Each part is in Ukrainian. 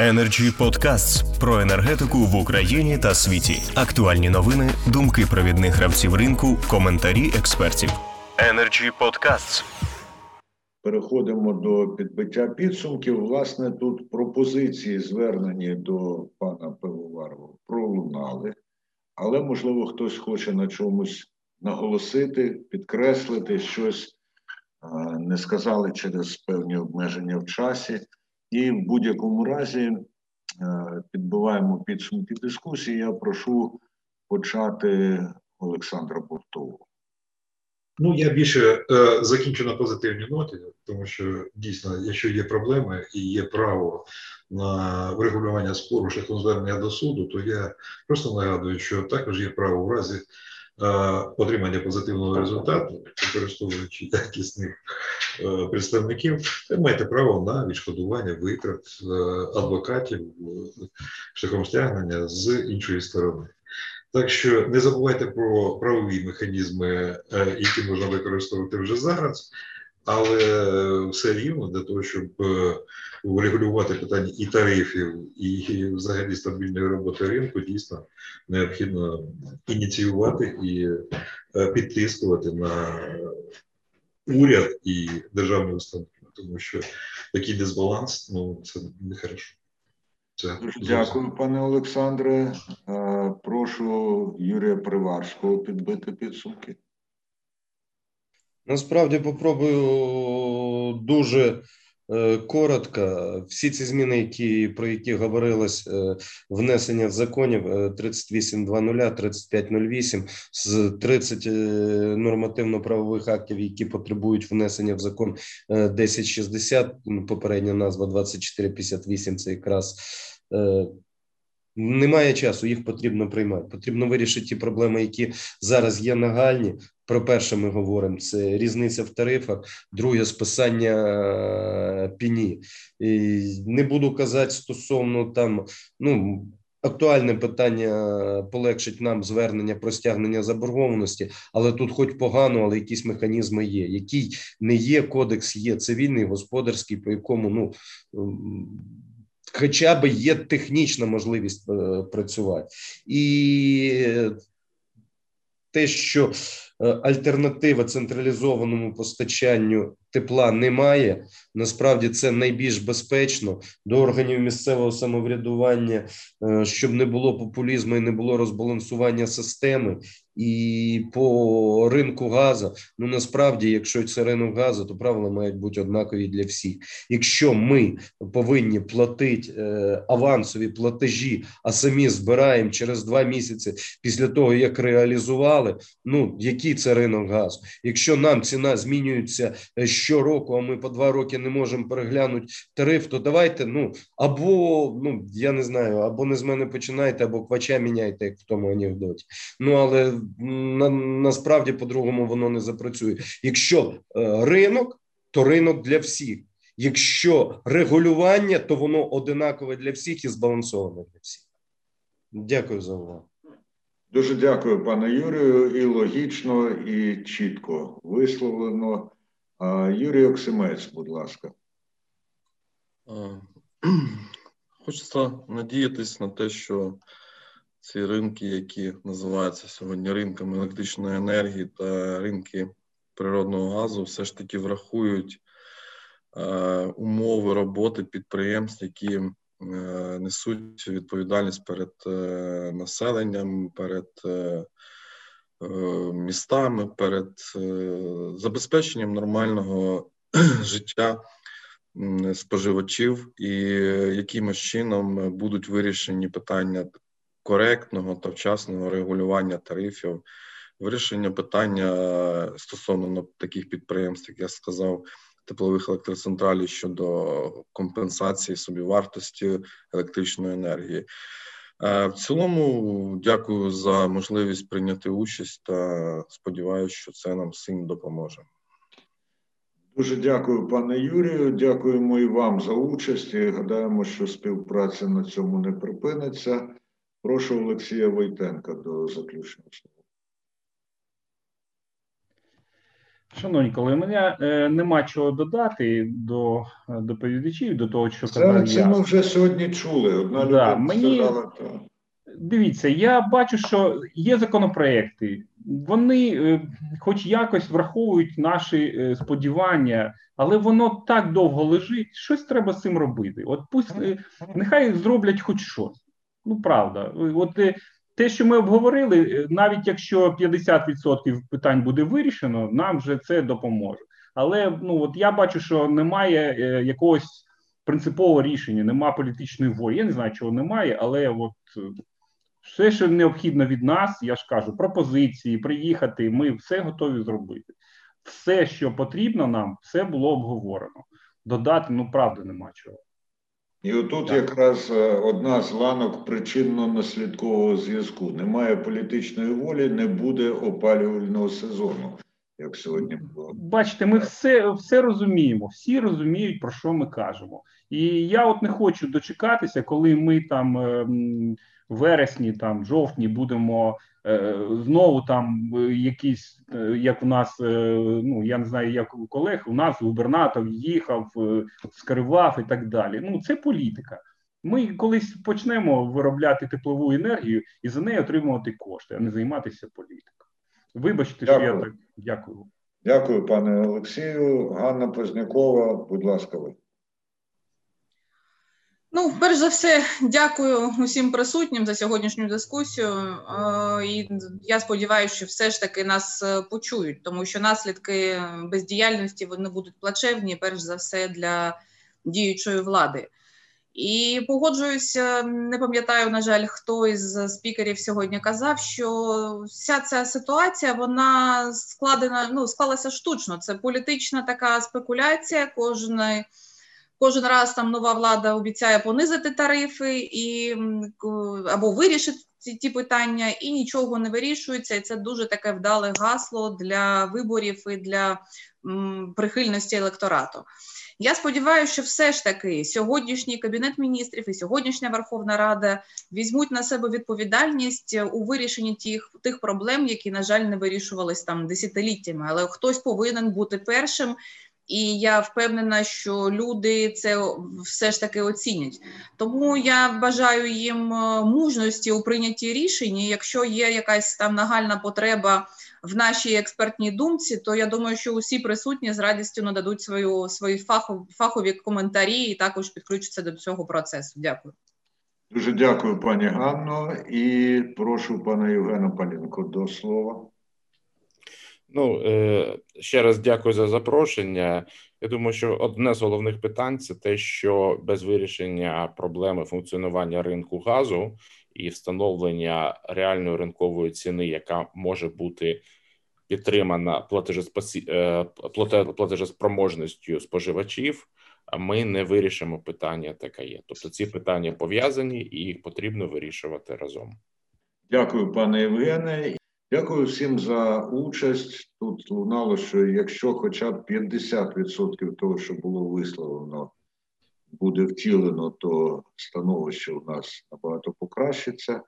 Energy Podcasts про енергетику в Україні та світі. Актуальні новини, думки провідних гравців ринку, коментарі експертів. Energy Podcasts. Переходимо до підбиття підсумків. Власне, тут пропозиції, звернені до пана Пивоварова, пролунали, але, можливо, хтось хоче на чомусь наголосити, підкреслити щось, не сказали через певні обмеження в часі. І в будь-якому разі е, підбиваємо підсумки дискусії. Я прошу почати Олександра Бортову. Ну, я більше е, закінчу на позитивній ноті, тому що дійсно, якщо є проблеми і є право на врегулювання спору шляхом звернення до суду, то я просто нагадую, що також є право в разі отримання позитивного результату, використовуючи якісних е, представників, ви маєте право на відшкодування витрат е, адвокатів шляхом стягнення з іншої сторони. Так що не забувайте про правові механізми, які можна використовувати вже зараз, але все рівно для того, щоб врегулювати питання і тарифів, і взагалі стабільної роботи ринку, дійсно необхідно ініціювати і е, підтискувати на уряд і державні установи, тому що такий дисбаланс ну це не хорошо. Це Дякую, пане Олександре. Е, прошу Юрія Приварського підбити підсумки. Насправді попробую дуже Е, коротко, всі ці зміни, які про які говорилось е, внесення законів 38.00, 3508, з 30 е, нормативно-правових актів, які потребують внесення в закон 1060, попередня назва 2458, це якраз немає часу, їх потрібно приймати. Потрібно вирішити ті проблеми, які зараз є нагальні. Про перше ми говоримо: це різниця в тарифах, друге списання е, піні. І Не буду казати стосовно там, ну. Актуальне питання полегшить нам звернення про стягнення заборгованості, але тут, хоч погано, але якісь механізми є. Який не є кодекс, є цивільний, господарський, по якому ну хоча б є технічна можливість е, працювати, і те, що е, альтернатива централізованому постачанню тепла немає. Насправді це найбільш безпечно до органів місцевого самоврядування, е, щоб не було популізму і не було розбалансування системи. І по ринку газу, ну насправді, якщо це ринок газу, то правила мають бути однакові для всіх. Якщо ми повинні платити е, авансові платежі, а самі збираємо через два місяці після того, як реалізували, ну який це ринок газу? Якщо нам ціна змінюється е, щороку, а ми по два роки не можемо переглянути тариф, то давайте ну або ну я не знаю, або не з мене починайте, або квача міняйте, як в тому анекдоті. Ну але на, насправді по-другому воно не запрацює. Якщо е, ринок, то ринок для всіх. Якщо регулювання, то воно одинакове для всіх і збалансоване для всіх. Дякую за увагу. Дуже дякую, пане Юрію. І логічно, і чітко висловлено. Юрій Оксимець, будь ласка. Хочеться надіятися на те, що ці ринки, які називаються сьогодні ринками електричної енергії та ринки природного газу, все ж таки врахують умови роботи підприємств, які е, несуть відповідальність перед е, населенням, перед е, містами, перед забезпеченням нормального життя споживачів, і якимось чином будуть вирішені питання коректного та вчасного регулювання тарифів, вирішення питання стосовно таких підприємств, як я сказав, теплових електроцентралів щодо компенсації собівартості електричної енергії. Е, в цілому, дякую за можливість прийняти участь та сподіваюся, що це нам всім допоможе. Дуже дякую, пане Юрію. Дякуємо і вам за участь. і Гадаємо, що співпраця на цьому не припиниться. Прошу Олексія Войтенка до заключного слова. Шановні колеги, у мене е, нема чого додати до е, доповідачів, до того, що Це, казав це я. ми вже сьогодні чули. Одна Да, людина мені- сказала, то Дивіться, я бачу, що є законопроекти. Вони, е, хоч якось, враховують наші сподівання, але воно так довго лежить. Щось треба з цим робити. От пусть нехай зроблять хоч щось. Ну правда, от те, що ми обговорили, е, навіть якщо 50% питань буде вирішено, нам вже це допоможе. Але ну от я бачу, що немає е, якогось принципового рішення, немає політичної волі. Я не знаю, чого немає, але от е, все, що необхідно від нас, я ж кажу, пропозиції, приїхати, ми все готові зробити. Все, що потрібно нам, все було обговорено. Додати, ну правда, нема чого. І отут Так. якраз е, одна з ланок причинно-наслідкового зв'язку. Немає політичної волі, не буде опалювального сезону, як сьогодні було. Бачите, ми все, все розуміємо, всі розуміють, про що ми кажемо. І я от не хочу дочекатися, коли ми там е, м, в вересні, там жовтні будемо знову там е, якісь, е, як у нас, е, ну я не знаю, як у колег, у нас губернатор їхав, е, скривав і так далі. Ну це політика. Ми колись почнемо виробляти теплову енергію і за неї отримувати кошти, а не займатися політикою. Вибачте, що я так дякую. Дякую, пане Олексію. Ганна Познякова, будь ласка, ви. Ну, перш за все, дякую усім присутнім за сьогоднішню дискусію. Е, І я сподіваюся, що все ж таки нас е, почують, тому що наслідки бездіяльності вони будуть плачевні, перш за все, для діючої влади. І погоджуюся, не пам'ятаю, на жаль, хто із спікерів сьогодні казав, що вся ця ситуація вона складена, ну склалася штучно. Це політична така спекуляція. Кожної Кожен раз там нова влада обіцяє понизити тарифи і або вирішити ці ті питання, і нічого не вирішується. І це дуже таке вдале гасло для виборів і для м, прихильності електорату. Я сподіваюся, що все ж таки сьогоднішній кабінет міністрів і сьогоднішня Верховна Рада візьмуть на себе відповідальність у вирішенні тих, тих проблем, які, на жаль, не вирішувались там десятиліттями. Але хтось повинен бути першим і я впевнена, що люди це все ж таки оцінять. Тому я бажаю їм е, мужності у прийнятті рішень. Якщо є якась там нагальна потреба в нашій експертній думці, то я думаю, що усі присутні з радістю нададуть свою свої фахові, фахові коментарі і також підключаться до цього процесу. Дякую. Дуже дякую, пані Ганно, і прошу пана Євгена Палінко до слова. Ну е, ще раз дякую за запрошення. Я думаю, що одне з головних питань це те, що без вирішення проблеми функціонування ринку газу і встановлення реальної ринкової ціни, яка може бути підтримана платежеспосі... е, платежеспроможністю споживачів, ми не вирішимо питання таке є. Тобто ці питання пов'язані і їх потрібно вирішувати разом. Дякую, пане Євгене. Дякую всім за участь. Тут лунало, що якщо хоча б 50% того, що було висловлено, буде втілено, то становище у нас набагато покращиться.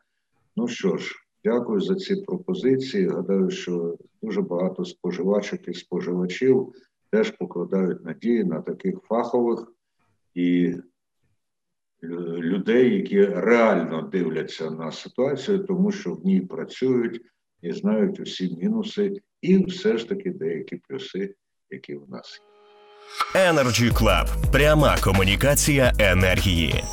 Ну що ж, дякую за ці пропозиції. Гадаю, що дуже багато споживачок і споживачів теж покладають надії на таких фахових і людей, які реально дивляться на ситуацію, тому що в ній працюють і знають усі мінуси, і все ж таки деякі плюси, які в нас є. Energy Club. Пряма комунікація енергії.